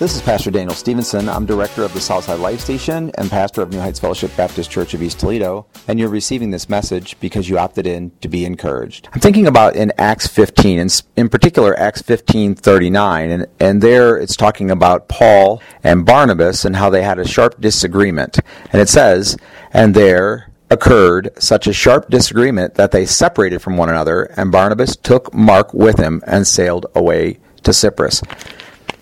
This is Pastor Daniel Stevenson. I'm director of the Southside Life Station and pastor of New Heights Fellowship Baptist Church of East Toledo. And you're receiving this message because you opted in to be encouraged. I'm thinking about in Acts 15, and in particular Acts 15 39. And, and there it's talking about Paul and Barnabas and how they had a sharp disagreement. And it says, and there occurred such a sharp disagreement that they separated from one another, and Barnabas took Mark with him and sailed away to Cyprus.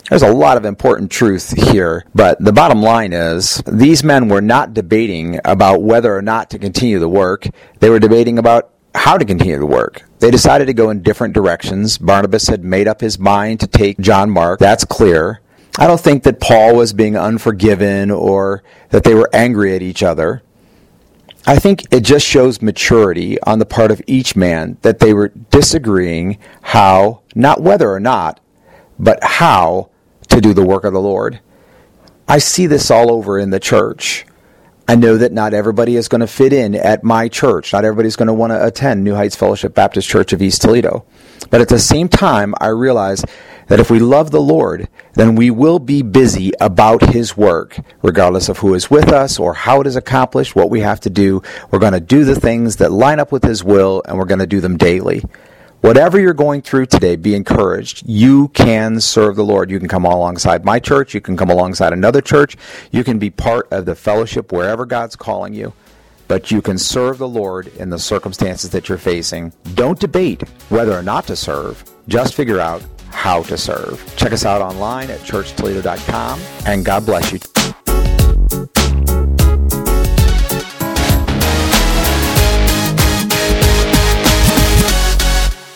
There's a lot of important truth here, but the bottom line is these men were not debating about whether or not to continue the work. They were debating about how to continue the work. They decided to go in different directions. Barnabas had made up his mind to take John Mark. That's clear. I don't think that Paul was being unforgiven or that they were angry at each other. I think it just shows maturity on the part of each man that they were disagreeing how, not whether or not, but how to do the work of the Lord. I see this all over in the church. I know that not everybody is going to fit in at my church. Not everybody's going to want to attend New Heights Fellowship Baptist Church of East Toledo. But at the same time, I realize that if we love the Lord, then we will be busy about His work, regardless of who is with us or how it is accomplished, what we have to do. We're going to do the things that line up with His will, and we're going to do them daily. Whatever you're going through today, be encouraged. You can serve the Lord. You can come alongside my church. You can come alongside another church. You can be part of the fellowship wherever God's calling you. But you can serve the Lord in the circumstances that you're facing. Don't debate whether or not to serve. Just figure out how to serve. Check us out online at churchtoledo.com and God bless you.